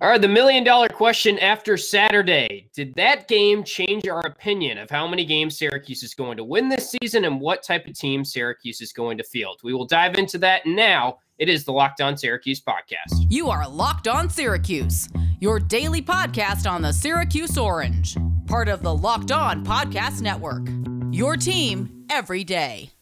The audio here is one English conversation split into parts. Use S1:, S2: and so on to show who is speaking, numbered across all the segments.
S1: All right, the million dollar question after Saturday. Did that game change our opinion of how many games Syracuse is going to win this season and what type of team Syracuse is going to field? We will dive into that now. It is the Locked On Syracuse podcast.
S2: You are Locked On Syracuse, your daily podcast on the Syracuse Orange, part of the Locked On Podcast Network. Your team every day.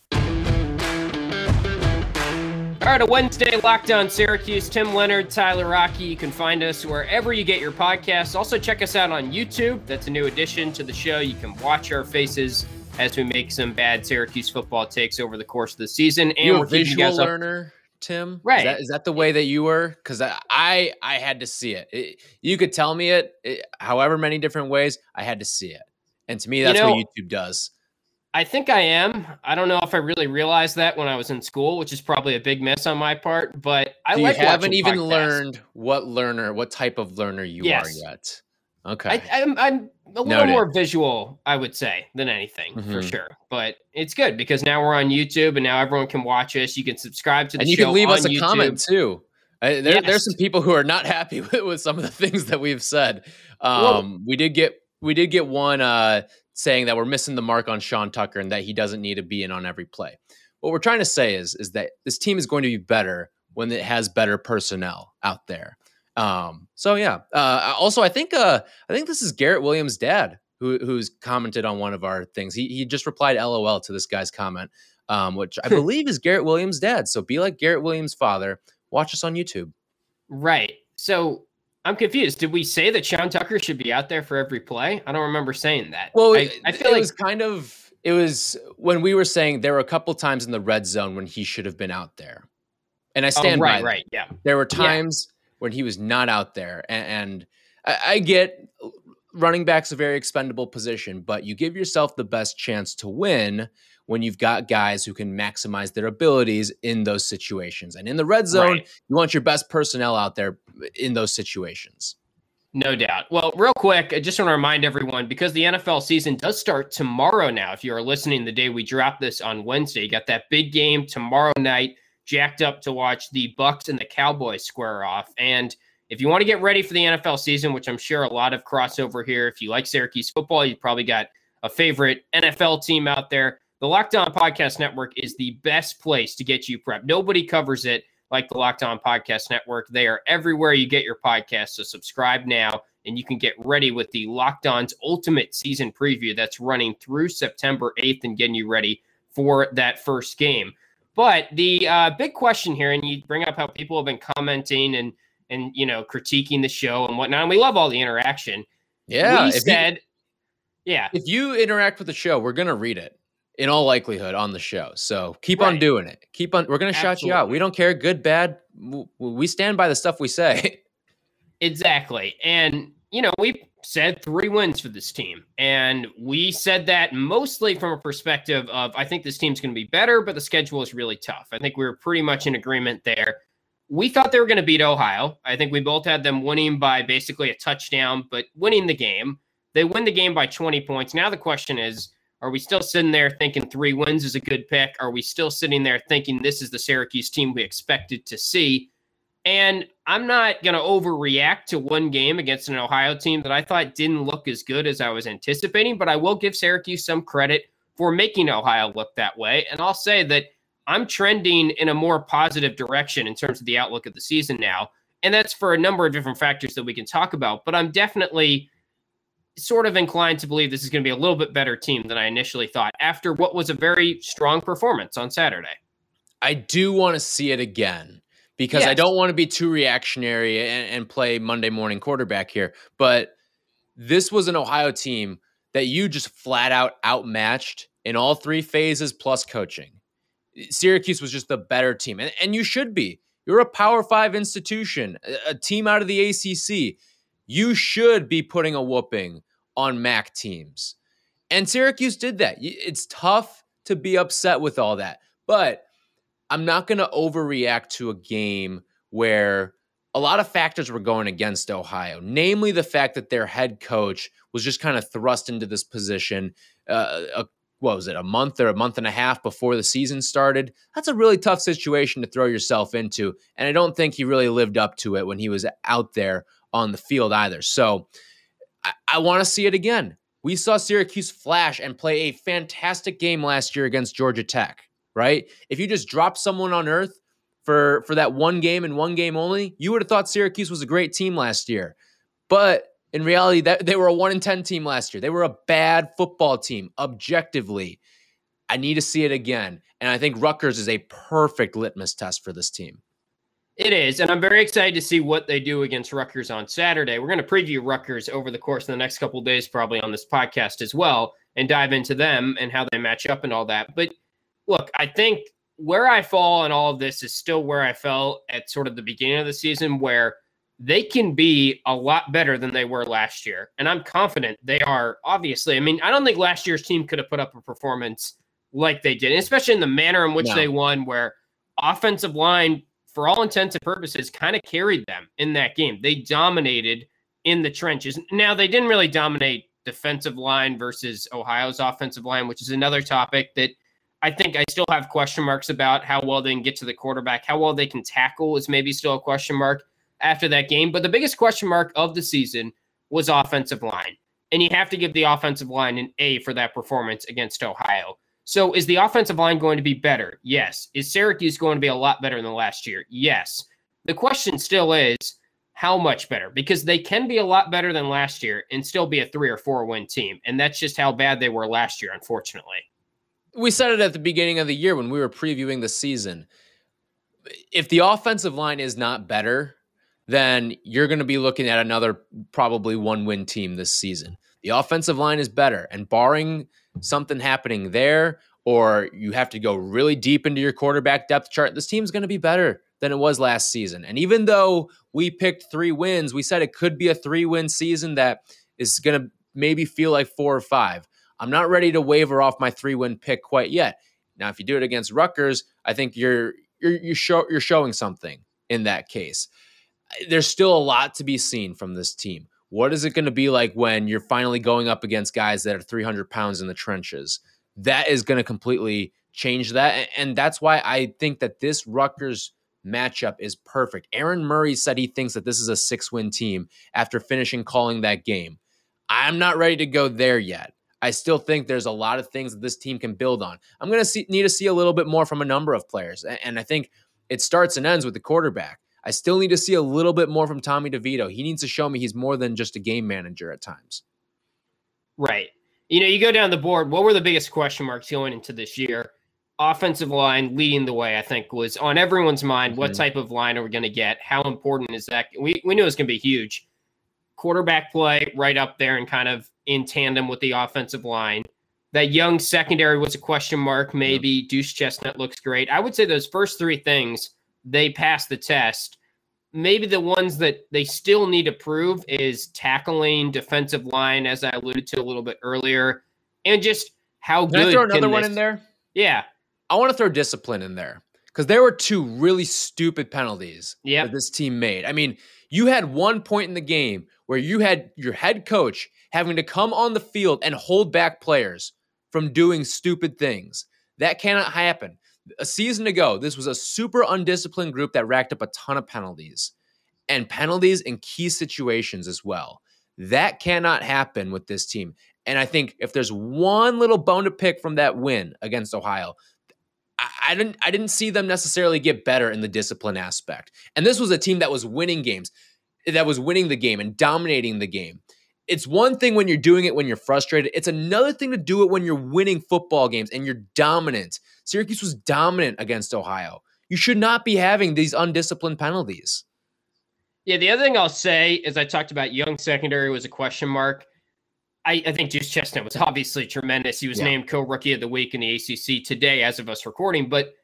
S1: All right, a Wednesday Locked On Syracuse. Tim Leonard, Tyler Rocky. You can find us wherever you get your podcasts. Also, check us out on YouTube. That's a new addition to the show. You can watch our faces as we make some bad Syracuse football takes over the course of the season.
S3: And you we're a visual learner, Tim.
S1: Right?
S3: Is that, is that the way that you were? Because I, I, I had to see it. it. You could tell me it, it, however many different ways. I had to see it, and to me, that's you know, what YouTube does.
S1: I think I am. I don't know if I really realized that when I was in school, which is probably a big miss on my part. But I
S3: so
S1: like.
S3: Haven't even podcasts. learned what learner, what type of learner you yes. are yet. Okay,
S1: I, am I'm a little Noted. more visual, I would say, than anything mm-hmm. for sure. But it's good because now we're on YouTube and now everyone can watch us. You can subscribe to the
S3: and you
S1: can
S3: leave us a
S1: YouTube.
S3: comment too. I, there, yes. There's some people who are not happy with, with, some of the things that we've said. Um, well, we did get we did get one uh, saying that we're missing the mark on Sean Tucker and that he doesn't need to be in on every play. What we're trying to say is is that this team is going to be better when it has better personnel out there. Um, so yeah. Uh, also, I think uh, I think this is Garrett Williams' dad who who's commented on one of our things. He he just replied LOL to this guy's comment, um, which I believe is Garrett Williams' dad. So be like Garrett Williams' father. Watch us on YouTube.
S1: Right. So I'm confused. Did we say that Sean Tucker should be out there for every play? I don't remember saying that.
S3: Well, I, I feel it like was kind of it was when we were saying there were a couple times in the red zone when he should have been out there, and I oh, stand
S1: oh, right,
S3: by.
S1: Right, yeah.
S3: There were times yeah. when he was not out there, and, and I, I get running back's a very expendable position, but you give yourself the best chance to win when you've got guys who can maximize their abilities in those situations. And in the red zone, right. you want your best personnel out there in those situations.
S1: No doubt. Well, real quick, I just want to remind everyone because the NFL season does start tomorrow now. If you are listening the day we drop this on Wednesday, you got that big game tomorrow night, jacked up to watch the Bucks and the Cowboys square off. And if you want to get ready for the NFL season, which I'm sure a lot of crossover here, if you like Syracuse football, you probably got a favorite NFL team out there. The Locked On Podcast Network is the best place to get you prepped. Nobody covers it like the Locked On Podcast Network. They are everywhere you get your podcast. So subscribe now and you can get ready with the Locked On's ultimate season preview that's running through September 8th and getting you ready for that first game. But the uh, big question here, and you bring up how people have been commenting and and you know critiquing the show and whatnot. And we love all the interaction.
S3: Yeah,
S1: we said,
S3: you,
S1: yeah.
S3: If you interact with the show, we're gonna read it in all likelihood on the show. So keep right. on doing it. Keep on. We're going to shout you out. We don't care, good, bad. We stand by the stuff we say.
S1: Exactly. And, you know, we said three wins for this team. And we said that mostly from a perspective of I think this team's going to be better, but the schedule is really tough. I think we were pretty much in agreement there. We thought they were going to beat Ohio. I think we both had them winning by basically a touchdown, but winning the game. They win the game by 20 points. Now the question is, are we still sitting there thinking three wins is a good pick? Are we still sitting there thinking this is the Syracuse team we expected to see? And I'm not going to overreact to one game against an Ohio team that I thought didn't look as good as I was anticipating, but I will give Syracuse some credit for making Ohio look that way. And I'll say that I'm trending in a more positive direction in terms of the outlook of the season now. And that's for a number of different factors that we can talk about. But I'm definitely sort of inclined to believe this is going to be a little bit better team than I initially thought after what was a very strong performance on Saturday.
S3: I do want to see it again because yes. I don't want to be too reactionary and, and, play Monday morning quarterback here. But this was an Ohio team that you just flat out outmatched in all three phases plus coaching. Syracuse was just the better team, and, and you should be. You're a Power Five institution, a, a team out of the ACC. You should be putting a whooping on MAC teams. And Syracuse did that. It's tough to be upset with all that. But I'm not going to overreact to a game where a lot of factors were going against Ohio, namely the fact that their head coach was just kind of thrust into this position uh, a what was it, a month or a month and a half before the season started. That's a really tough situation to throw yourself into. And I don't think he really lived up to it when he was out there on the field either. So I, I want to see it again. We saw Syracuse flash and play a fantastic game last year against Georgia Tech, right? If you just drop someone on earth for for that one game and one game only, you would have thought Syracuse was a great team last year. But in reality, that they were a one in ten team last year. They were a bad football team, objectively. I need to see it again. And I think Rutgers is a perfect litmus test for this team.
S1: It is, and I'm very excited to see what they do against Rutgers on Saturday. We're going to preview Rutgers over the course of the next couple days, probably on this podcast as well, and dive into them and how they match up and all that. But look, I think where I fall in all of this is still where I fell at sort of the beginning of the season, where they can be a lot better than they were last year. And I'm confident they are, obviously. I mean, I don't think last year's team could have put up a performance like they did, especially in the manner in which no. they won, where offensive line, for all intents and purposes, kind of carried them in that game. They dominated in the trenches. Now, they didn't really dominate defensive line versus Ohio's offensive line, which is another topic that I think I still have question marks about how well they can get to the quarterback, how well they can tackle is maybe still a question mark after that game. But the biggest question mark of the season was offensive line. And you have to give the offensive line an A for that performance against Ohio. So is the offensive line going to be better? Yes. Is Syracuse going to be a lot better than last year? Yes. The question still is how much better? Because they can be a lot better than last year and still be a three or four win team. And that's just how bad they were last year, unfortunately
S3: we said it at the beginning of the year when we were previewing the season. If the offensive line is not better, then you're going to be looking at another probably one win team this season. The offensive line is better, and barring something happening there, or you have to go really deep into your quarterback depth chart, this team's going to be better than it was last season. And even though we picked three wins, we said it could be a three win season that is going to maybe feel like four or five. I'm not ready to waver off my three win pick quite yet. Now, if you do it against Rutgers, I think you're you're you show you're showing something in that case. There's still a lot to be seen from this team. What is it going to be like when you're finally going up against guys that are 300 pounds in the trenches? That is going to completely change that, and that's why I think that this Rutgers matchup is perfect. Aaron Murray said he thinks that this is a six win team after finishing calling that game. I'm not ready to go there yet. I still think there's a lot of things that this team can build on. I'm going to need to see a little bit more from a number of players. And I think it starts and ends with the quarterback. I still need to see a little bit more from Tommy DeVito. He needs to show me he's more than just a game manager at times.
S1: Right. You know, you go down the board, what were the biggest question marks going into this year? Offensive line leading the way, I think, was on everyone's mind. Mm-hmm. What type of line are we going to get? How important is that? We, we knew it was going to be huge. Quarterback play right up there and kind of in tandem with the offensive line. That young secondary was a question mark. Maybe yeah. Duce Chestnut looks great. I would say those first three things they passed the test. Maybe the ones that they still need to prove is tackling, defensive line, as I alluded to a little bit earlier, and just how
S3: can
S1: good.
S3: I throw another one in there?
S1: Yeah,
S3: I want to throw discipline in there because there were two really stupid penalties
S1: yep.
S3: that this team made. I mean, you had one point in the game where you had your head coach having to come on the field and hold back players from doing stupid things. That cannot happen. A season ago, this was a super undisciplined group that racked up a ton of penalties and penalties in key situations as well. That cannot happen with this team. And I think if there's one little bone to pick from that win against Ohio, I, didn't I didn't see them necessarily get better in the discipline aspect. And this was a team that was winning games, that was winning the game and dominating the game it's one thing when you're doing it when you're frustrated. It's another thing to do it when you're winning football games and you're dominant. Syracuse was dominant against Ohio. You should not be having these undisciplined penalties.
S1: Yeah, the other thing I'll say is I talked about young secondary was a question mark. I, I think Duce Chestnut was obviously tremendous. He was yeah. named co-rookie of the week in the ACC today as of us recording. But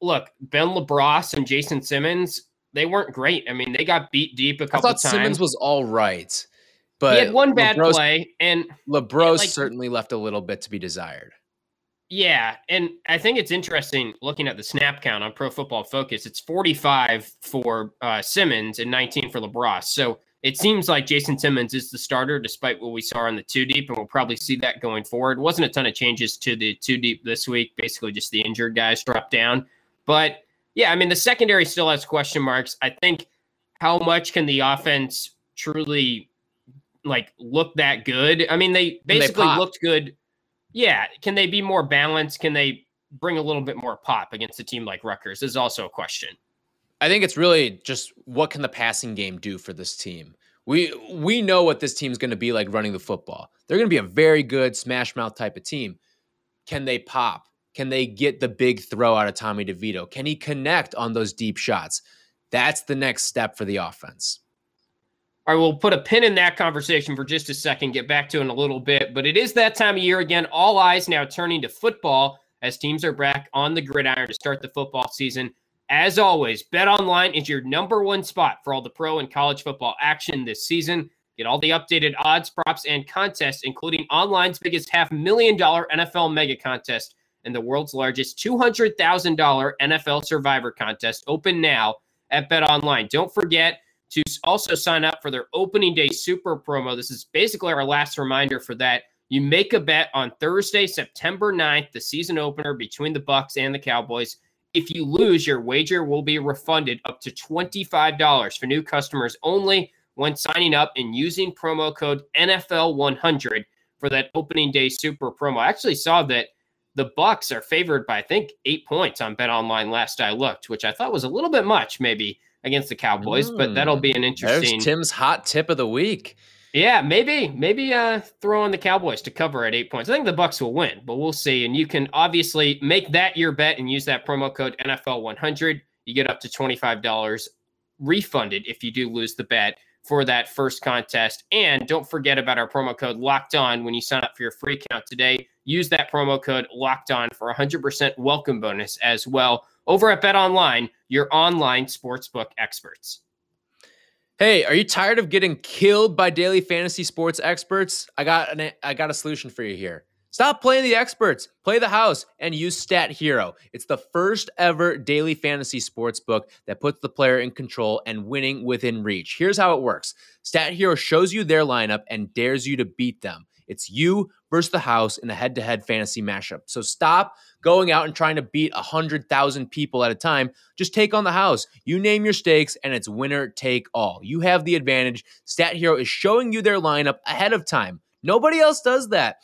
S1: look, Ben LaBrosse and Jason Simmons, they weren't great. I mean, they got beat deep a couple I thought
S3: times. Simmons was all right. But
S1: he had one bad LaBrosse, play, and
S3: LaBrosse like, certainly left a little bit to be desired.
S1: Yeah, and I think it's interesting looking at the snap count on Pro Football Focus. It's 45 for uh, Simmons and 19 for LaBrosse. So it seems like Jason Simmons is the starter, despite what we saw in the two deep, and we'll probably see that going forward. Wasn't a ton of changes to the two deep this week. Basically, just the injured guys dropped down. But yeah, I mean, the secondary still has question marks. I think how much can the offense truly like look that good? I mean, they basically they looked good. Yeah, can they be more balanced? Can they bring a little bit more pop against a team like Rutgers? Is also a question.
S3: I think it's really just what can the passing game do for this team. We we know what this team's going to be like running the football. They're going to be a very good smash mouth type of team. Can they pop? Can they get the big throw out of Tommy DeVito? Can he connect on those deep shots? That's the next step for the offense.
S1: All right, we'll put a pin in that conversation for just a second, get back to it in a little bit. But it is that time of year again. All eyes now turning to football as teams are back on the gridiron to start the football season. As always, Bet Online is your number one spot for all the pro and college football action this season. Get all the updated odds, props, and contests, including online's biggest half million dollar NFL mega contest and the world's largest $200,000 NFL survivor contest open now at Bet Online. Don't forget to also sign up for their opening day super promo. This is basically our last reminder for that. You make a bet on Thursday, September 9th, the season opener between the Bucks and the Cowboys. If you lose, your wager will be refunded up to $25 for new customers only when signing up and using promo code NFL100 for that opening day super promo. I actually saw that the Bucks are favored by I think 8 points on Bet Online last I looked, which I thought was a little bit much maybe against the Cowboys, mm, but that'll be an interesting
S3: There's Tim's hot tip of the week.
S1: Yeah, maybe maybe uh, throw on the Cowboys to cover at eight points. I think the Bucks will win, but we'll see. And you can obviously make that your bet and use that promo code NFL100. You get up to twenty five dollars refunded if you do lose the bet for that first contest. And don't forget about our promo code Locked On when you sign up for your free account today. Use that promo code Locked On for a hundred percent welcome bonus as well over at Bet Online, your online sportsbook experts.
S3: Hey, are you tired of getting killed by daily fantasy sports experts? I got an I got a solution for you here. Stop playing the experts, play the house, and use Stat Hero. It's the first ever daily fantasy sports book that puts the player in control and winning within reach. Here's how it works Stat Hero shows you their lineup and dares you to beat them. It's you versus the house in a head to head fantasy mashup. So stop going out and trying to beat 100,000 people at a time. Just take on the house. You name your stakes, and it's winner take all. You have the advantage. Stat Hero is showing you their lineup ahead of time. Nobody else does that.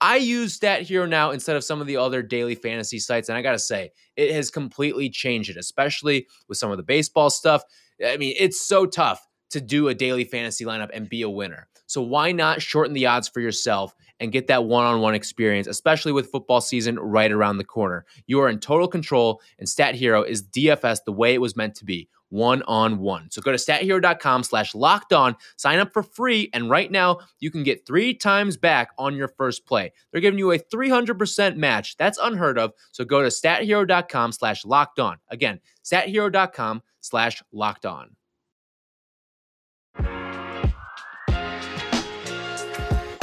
S3: I use Stat Hero now instead of some of the other daily fantasy sites. And I got to say, it has completely changed it, especially with some of the baseball stuff. I mean, it's so tough to do a daily fantasy lineup and be a winner. So why not shorten the odds for yourself and get that one-on-one experience, especially with football season right around the corner. You are in total control, and Stat Hero is DFS the way it was meant to be. One on one. So go to stathero.com slash locked on, sign up for free, and right now you can get three times back on your first play. They're giving you a 300% match. That's unheard of. So go to stathero.com slash locked on. Again, stathero.com slash locked on.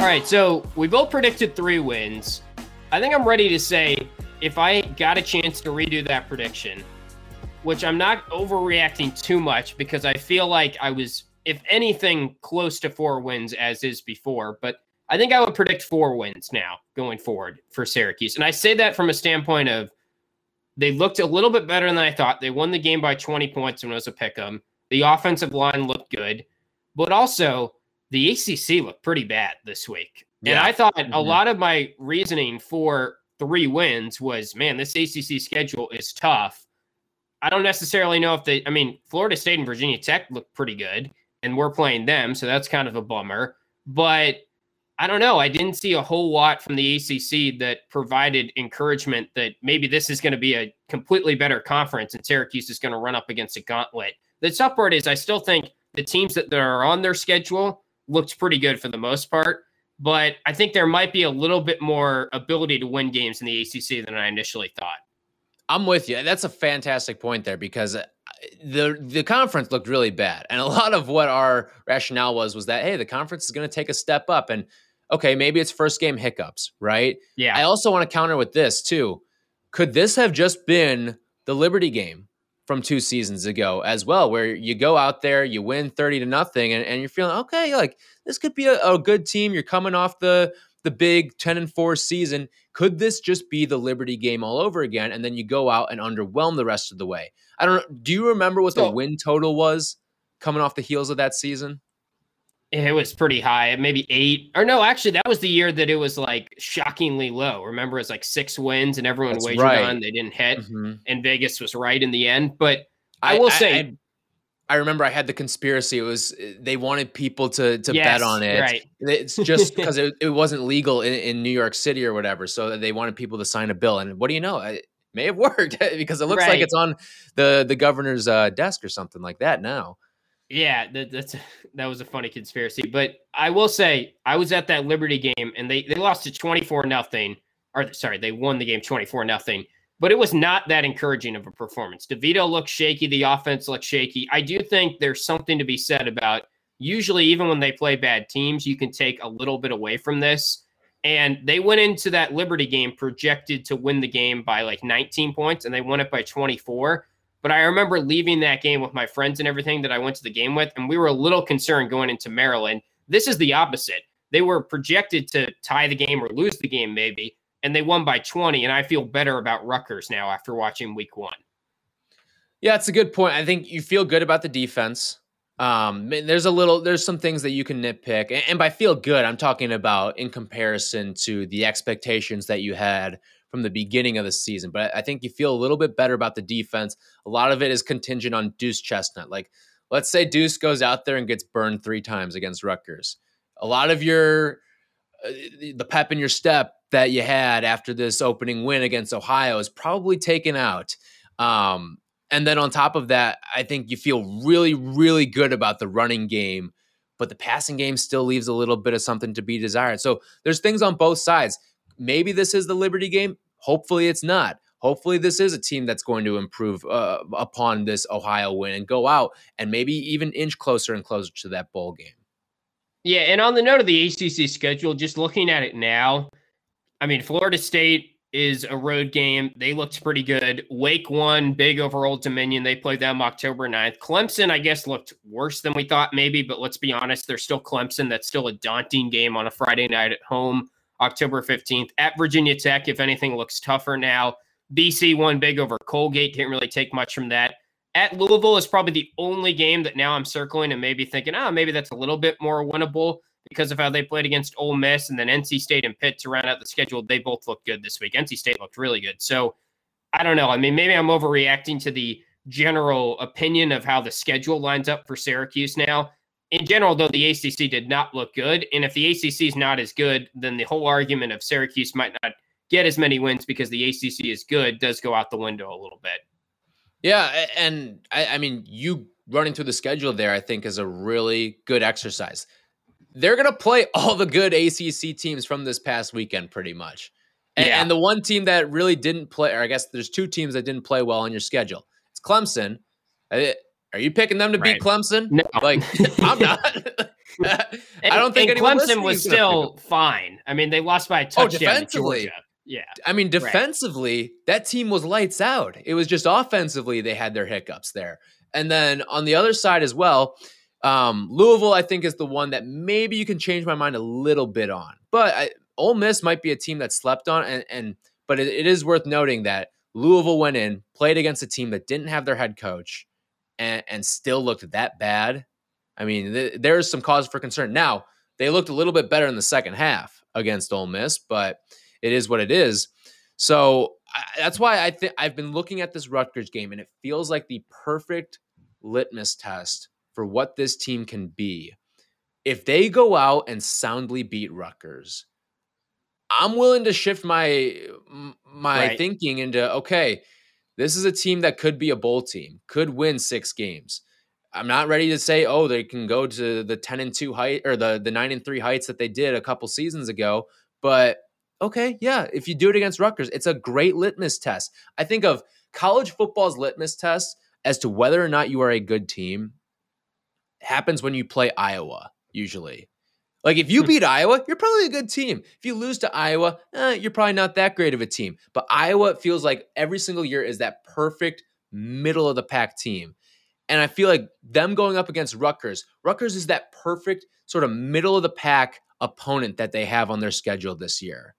S1: All right, so we both predicted three wins. I think I'm ready to say if I got a chance to redo that prediction, which I'm not overreacting too much because I feel like I was, if anything, close to four wins as is before. But I think I would predict four wins now going forward for Syracuse. And I say that from a standpoint of they looked a little bit better than I thought. They won the game by 20 points when it was a pick 'em. The offensive line looked good, but also the ACC looked pretty bad this week. Yeah. And I thought mm-hmm. a lot of my reasoning for three wins was, man, this ACC schedule is tough. I don't necessarily know if they, I mean, Florida State and Virginia Tech look pretty good, and we're playing them. So that's kind of a bummer. But I don't know. I didn't see a whole lot from the ACC that provided encouragement that maybe this is going to be a completely better conference and Syracuse is going to run up against a gauntlet. The tough part is I still think the teams that, that are on their schedule looked pretty good for the most part. But I think there might be a little bit more ability to win games in the ACC than I initially thought.
S3: I'm with you. That's a fantastic point there because uh, the the conference looked really bad, and a lot of what our rationale was was that hey, the conference is going to take a step up, and okay, maybe it's first game hiccups, right?
S1: Yeah.
S3: I also want to counter with this too. Could this have just been the Liberty game from two seasons ago as well, where you go out there, you win 30 to nothing, and, and you're feeling okay, like this could be a, a good team. You're coming off the the big 10 and 4 season. Could this just be the Liberty game all over again? And then you go out and underwhelm the rest of the way. I don't know. Do you remember what so, the win total was coming off the heels of that season?
S1: It was pretty high, maybe eight. Or no, actually, that was the year that it was like shockingly low. Remember, it was like six wins and everyone That's wagered right. on. They didn't hit, mm-hmm. and Vegas was right in the end. But I, I will say,
S3: I, I remember I had the conspiracy. It was they wanted people to to yes, bet on it. Right. It's just because it, it wasn't legal in, in, New York City or whatever. So they wanted people to sign a bill. And what do you know? It may have worked because it looks right. like it's on the the governor's uh, desk or something like that now.
S1: Yeah, that, that's that was a funny conspiracy. But I will say I was at that Liberty game and they they lost to twenty four nothing. Or sorry, they won the game twenty four nothing but it was not that encouraging of a performance. DeVito looked shaky. The offense looked shaky. I do think there's something to be said about usually, even when they play bad teams, you can take a little bit away from this. And they went into that Liberty game projected to win the game by like 19 points, and they won it by 24. But I remember leaving that game with my friends and everything that I went to the game with, and we were a little concerned going into Maryland. This is the opposite. They were projected to tie the game or lose the game, maybe and they won by 20. And I feel better about Rutgers now after watching week one.
S3: Yeah, it's a good point. I think you feel good about the defense. Um, there's a little, there's some things that you can nitpick, and, and by feel good, I'm talking about in comparison to the expectations that you had from the beginning of the season. But I think you feel a little bit better about the defense. A lot of it is contingent on Duce Chestnut. Like, let's say Deuce goes out there and gets burned three times against Rutgers. A lot of your uh, the pep in your step that you had after this opening win against Ohio is probably taken out. Um, and then on top of that, I think you feel really, really good about the running game, but the passing game still leaves a little bit of something to be desired. So there's things on both sides. Maybe this is the Liberty game. Hopefully it's not. Hopefully this is a team that's going to improve uh, upon this Ohio win and go out and maybe even inch closer and closer to that bowl game.
S1: Yeah, and on the note of the ACC schedule, just looking at it now, I mean, Florida State is a road game. They looked pretty good. Wake won big over Old Dominion. They played them October 9th. Clemson, I guess, looked worse than we thought, maybe, but let's be honest, they're still Clemson. That's still a daunting game on a Friday night at home, October 15th. At Virginia Tech, if anything, looks tougher now. BC won big over Colgate. Can't really take much from that. At Louisville is probably the only game that now I'm circling and maybe thinking, oh, maybe that's a little bit more winnable because of how they played against Ole Miss and then NC State and Pitt to round out the schedule. They both looked good this week. NC State looked really good. So I don't know. I mean, maybe I'm overreacting to the general opinion of how the schedule lines up for Syracuse now. In general, though, the ACC did not look good. And if the ACC is not as good, then the whole argument of Syracuse might not get as many wins because the ACC is good does go out the window a little bit.
S3: Yeah. And I, I mean, you running through the schedule there, I think, is a really good exercise they're going to play all the good ACC teams from this past weekend, pretty much. And, yeah. and, the one team that really didn't play, or I guess there's two teams that didn't play well on your schedule. It's Clemson. Are you picking them to right. beat Clemson?
S1: No.
S3: Like, I'm not. I don't think
S1: Clemson was still fine. I mean, they lost by a oh, touchdown. Oh, defensively. Yeah.
S3: I mean, defensively, right. that team was lights out. It was just offensively, they had their hiccups there. And then on the other side as well, um, Louisville, I think, is the one that maybe you can change my mind a little bit on. But I, Ole Miss might be a team that slept on, and, and but it, it is worth noting that Louisville went in, played against a team that didn't have their head coach, and, and still looked that bad. I mean, th- there's some cause for concern. Now they looked a little bit better in the second half against Ole Miss, but it is what it is. So I, that's why I think I've been looking at this Rutgers game, and it feels like the perfect litmus test for what this team can be. If they go out and soundly beat Rutgers, I'm willing to shift my my right. thinking into okay, this is a team that could be a bowl team, could win six games. I'm not ready to say, oh, they can go to the 10 and 2 height or the, the 9 and 3 heights that they did a couple seasons ago. But okay, yeah, if you do it against Rutgers, it's a great litmus test. I think of college football's litmus test as to whether or not you are a good team happens when you play Iowa, usually. Like if you hmm. beat Iowa, you're probably a good team. If you lose to Iowa, eh, you're probably not that great of a team. But Iowa feels like every single year is that perfect middle of the pack team. And I feel like them going up against Rutgers, Rutgers is that perfect sort of middle of the pack opponent that they have on their schedule this year.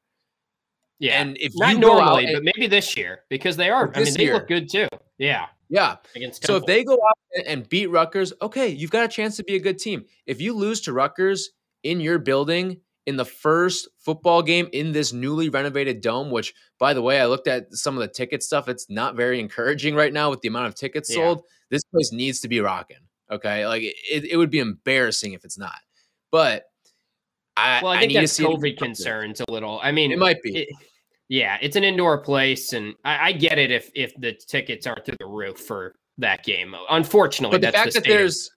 S1: Yeah, and if not normally, but maybe this year because they are. I mean, they year, look good too. Yeah,
S3: yeah. so if they go out and beat Rutgers, okay, you've got a chance to be a good team. If you lose to Rutgers in your building in the first football game in this newly renovated dome, which, by the way, I looked at some of the ticket stuff. It's not very encouraging right now with the amount of tickets yeah. sold. This place needs to be rocking. Okay, like it, it would be embarrassing if it's not. But I,
S1: well, I think I that's COVID concerns a little. I mean,
S3: it might be.
S1: It, yeah, it's an indoor place, and I, I, get it if if the tickets aren't through the roof for that game. Unfortunately,
S3: but the fact the that there's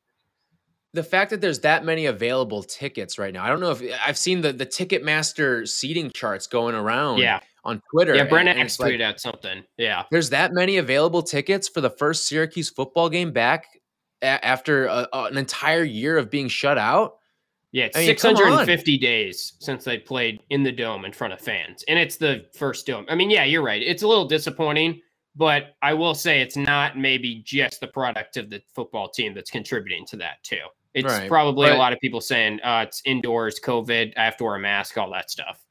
S3: the fact that there's that many available tickets right now. I don't know if I've seen the the Ticketmaster seating charts going around.
S1: Yeah.
S3: On Twitter,
S1: yeah, Brennan X tweeted out something. Yeah,
S3: there's that many available tickets for the first Syracuse football game back a- after a, an entire year of being shut out.
S1: Yeah, it's I mean, 650 days since they played in the dome in front of fans, and it's the first dome. I mean, yeah, you're right. It's a little disappointing, but I will say it's not maybe just the product of the football team that's contributing to that too. It's right. probably but, a lot of people saying uh, it's indoors, COVID, I have to wear a mask, all that stuff.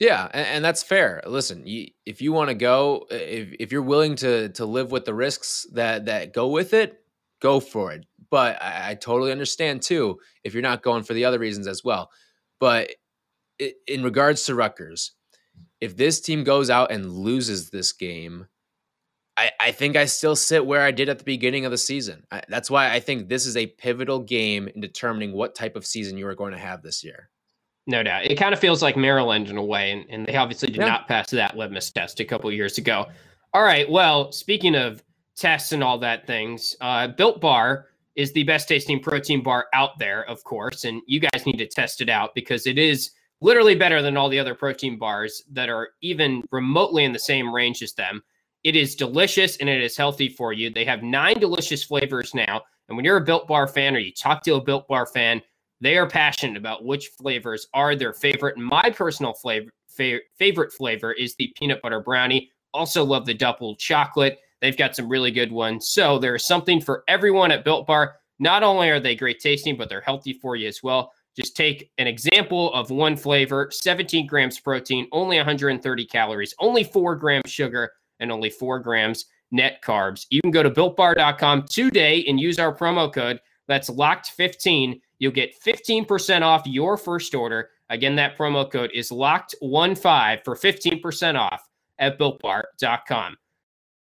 S3: Yeah, and, and that's fair. Listen, you, if you want to go, if if you're willing to to live with the risks that that go with it, go for it. But I, I totally understand too if you're not going for the other reasons as well. But it, in regards to Rutgers, if this team goes out and loses this game, I, I think I still sit where I did at the beginning of the season. I, that's why I think this is a pivotal game in determining what type of season you are going to have this year.
S1: No doubt. It kind of feels like Maryland in a way, and, and they obviously did yeah. not pass that litmus test a couple years ago. All right. Well, speaking of tests and all that things. Uh, Built Bar is the best tasting protein bar out there, of course, and you guys need to test it out because it is literally better than all the other protein bars that are even remotely in the same range as them. It is delicious and it is healthy for you. They have nine delicious flavors now. And when you're a Built Bar fan or you talk to a Built Bar fan, they are passionate about which flavors are their favorite. My personal flavor, fa- favorite flavor is the peanut butter brownie. Also love the double chocolate. They've got some really good ones. So there is something for everyone at Built Bar. Not only are they great tasting, but they're healthy for you as well. Just take an example of one flavor 17 grams protein, only 130 calories, only four grams sugar, and only four grams net carbs. You can go to builtbar.com today and use our promo code that's locked 15. You'll get 15% off your first order. Again, that promo code is locked 15 for 15% off at builtbar.com.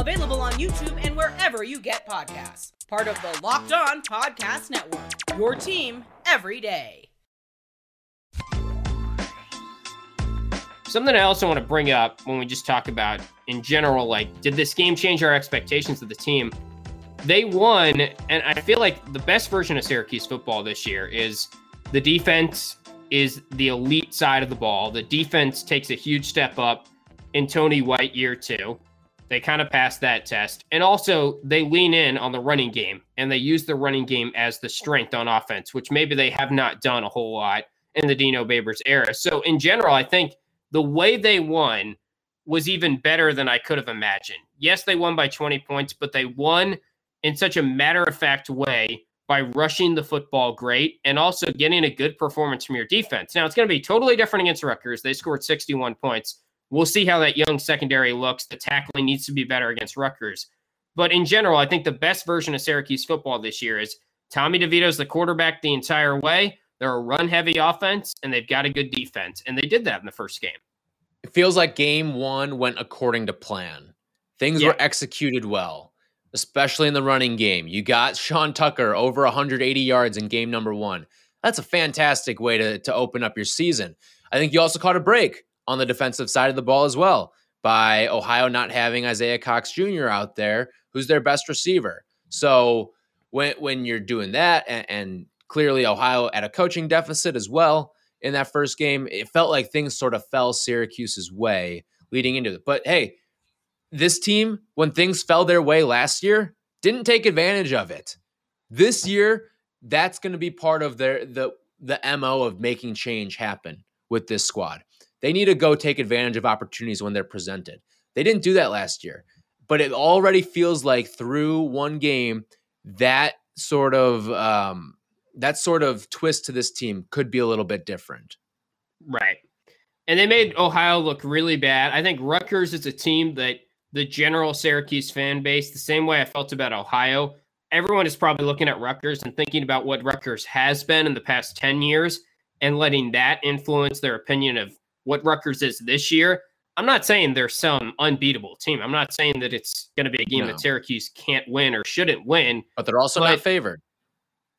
S2: Available on YouTube and wherever you get podcasts. Part of the Locked On Podcast Network. Your team every day.
S1: Something I also want to bring up when we just talk about in general, like, did this game change our expectations of the team? They won, and I feel like the best version of Syracuse football this year is the defense is the elite side of the ball. The defense takes a huge step up in Tony White year two. They kind of pass that test. And also, they lean in on the running game and they use the running game as the strength on offense, which maybe they have not done a whole lot in the Dino Babers era. So, in general, I think the way they won was even better than I could have imagined. Yes, they won by 20 points, but they won in such a matter of fact way by rushing the football great and also getting a good performance from your defense. Now, it's going to be totally different against Rutgers. They scored 61 points We'll see how that young secondary looks. The tackling needs to be better against Rutgers. But in general, I think the best version of Syracuse football this year is Tommy DeVito's the quarterback the entire way. They're a run heavy offense and they've got a good defense. And they did that in the first game.
S3: It feels like game one went according to plan. Things yeah. were executed well, especially in the running game. You got Sean Tucker over 180 yards in game number one. That's a fantastic way to, to open up your season. I think you also caught a break on the defensive side of the ball as well. by Ohio not having Isaiah Cox Jr. out there, who's their best receiver. So when when you're doing that, and, and clearly Ohio at a coaching deficit as well in that first game, it felt like things sort of fell Syracuse's way leading into it. But hey, this team, when things fell their way last year, didn't take advantage of it. This year, that's going to be part of their the the mo of making change happen with this squad. They need to go take advantage of opportunities when they're presented. They didn't do that last year, but it already feels like through one game that sort of um, that sort of twist to this team could be a little bit different.
S1: Right. And they made Ohio look really bad. I think Rutgers is a team that the general Syracuse fan base, the same way I felt about Ohio, everyone is probably looking at Rutgers and thinking about what Rutgers has been in the past 10 years and letting that influence their opinion of what Rutgers is this year. I'm not saying they're some unbeatable team. I'm not saying that it's going to be a game no. that Syracuse can't win or shouldn't win.
S3: But they're also but not favored.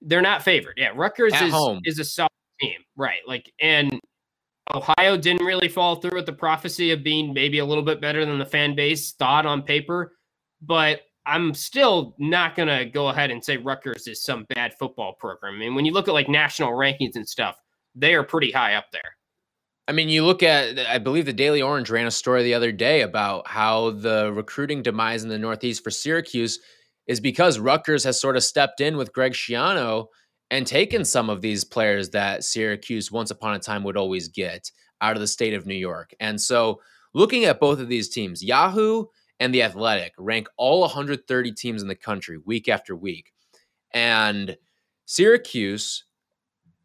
S1: They're not favored. Yeah, Rutgers is home. is a solid team, right? Like, and Ohio didn't really fall through with the prophecy of being maybe a little bit better than the fan base thought on paper. But I'm still not going to go ahead and say Rutgers is some bad football program. I mean, when you look at like national rankings and stuff, they are pretty high up there.
S3: I mean, you look at, I believe the Daily Orange ran a story the other day about how the recruiting demise in the Northeast for Syracuse is because Rutgers has sort of stepped in with Greg Schiano and taken some of these players that Syracuse once upon a time would always get out of the state of New York. And so looking at both of these teams, Yahoo and The Athletic rank all 130 teams in the country week after week. And Syracuse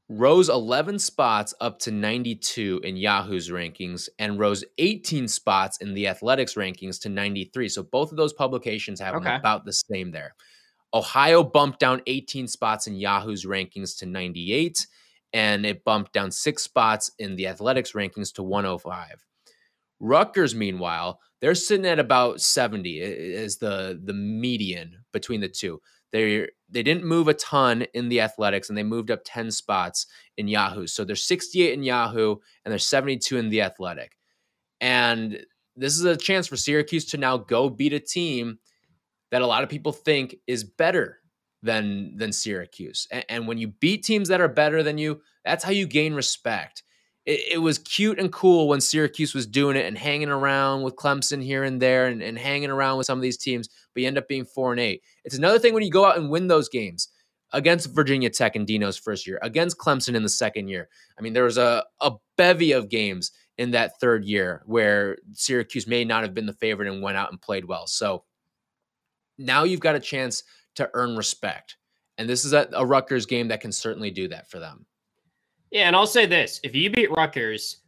S3: rose 11 spots up to 92 in Yahoo's rankings and rose 18 spots in the Athletics rankings to 93. So both of those publications have okay. about the same there. Ohio bumped down 18 spots in Yahoo's rankings to 98 and it bumped down 6 spots in the Athletics rankings to 105. Rutgers meanwhile, they're sitting at about 70 is the the median between the two. They they didn't move a ton in the athletics and they moved up 10 spots in Yahoo. So they're 68 in Yahoo and they're 72 in the athletic. And this is a chance for Syracuse to now go beat a team that a lot of people think is better than than Syracuse. And, and when you beat teams that are better than you, that's how you gain respect it, it, was cute and cool when Syracuse was doing it and hanging around with Clemson here and there and, and hanging around with some of these teams, but you end up being four and eight. It's another thing when you go out and win those games against Virginia Tech in Dino's first year, against Clemson in the second year. I mean, there was a, a bevy of games in that third year where Syracuse may not have been the favorite and went out and played well. So now you've got a chance to earn respect. And this is a, a Rutgers game that can certainly do that for them.
S1: Yeah, and I'll say this: if you beat Rutgers,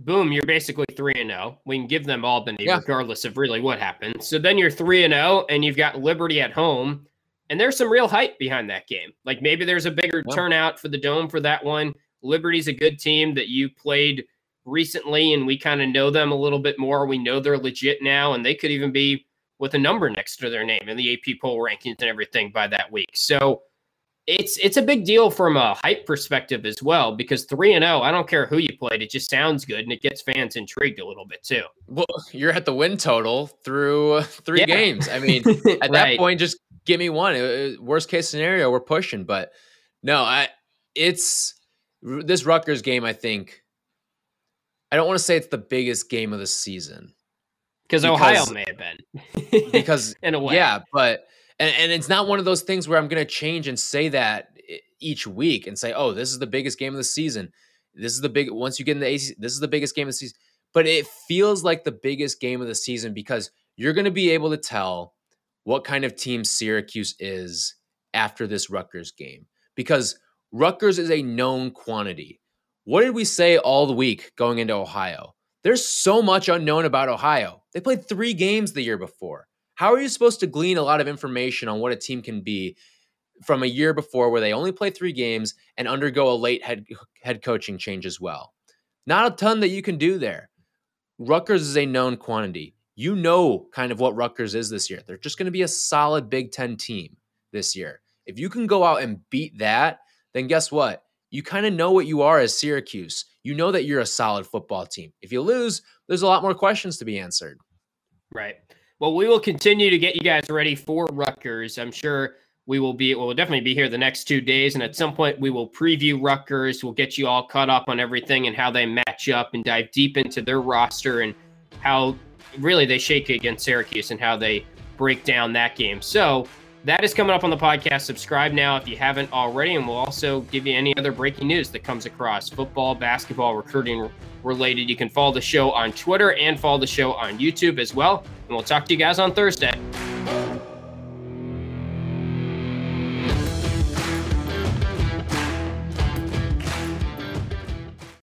S1: boom, you're basically three and zero. Oh. We can give them Albany, yeah. regardless of really what happens. So then you're three and zero, oh, and you've got Liberty at home, and there's some real hype behind that game. Like maybe there's a bigger yeah. turnout for the dome for that one. Liberty's a good team that you played recently, and we kind of know them a little bit more. We know they're legit now, and they could even be with a number next to their name in the AP poll rankings and everything by that week. So it's it's a big deal from a hype perspective as well because 3 and 0 I don't care who you played it just sounds good and it gets fans intrigued a little bit too.
S3: Well, you're at the win total through 3 yeah. games. I mean, at right. that point just give me one. Uh, uh, worst case scenario we're pushing, but no, I it's this Rutgers game I think I don't want to say it's the biggest game of the season.
S1: Because Ohio may have been.
S3: because in a way. Yeah, but and, and it's not one of those things where I'm going to change and say that each week and say, oh, this is the biggest game of the season. This is the big once you get in the AC, this is the biggest game of the season. But it feels like the biggest game of the season because you're going to be able to tell what kind of team Syracuse is after this Rutgers game because Rutgers is a known quantity. What did we say all the week going into Ohio? There's so much unknown about Ohio. They played three games the year before. How are you supposed to glean a lot of information on what a team can be from a year before where they only play three games and undergo a late head head coaching change as well? Not a ton that you can do there. Rutgers is a known quantity. You know kind of what Rutgers is this year. They're just going to be a solid Big Ten team this year. If you can go out and beat that, then guess what? You kind of know what you are as Syracuse. You know that you're a solid football team. If you lose, there's a lot more questions to be answered.
S1: Right. Well, we will continue to get you guys ready for Rutgers. I'm sure we will be, we'll definitely be here the next two days. And at some point, we will preview Rutgers. We'll get you all caught up on everything and how they match up and dive deep into their roster and how really they shake against Syracuse and how they break down that game. So that is coming up on the podcast. Subscribe now if you haven't already, and we'll also give you any other breaking news that comes across football, basketball, recruiting related. You can follow the show on Twitter and follow the show on YouTube as well. And we'll talk to you guys on Thursday.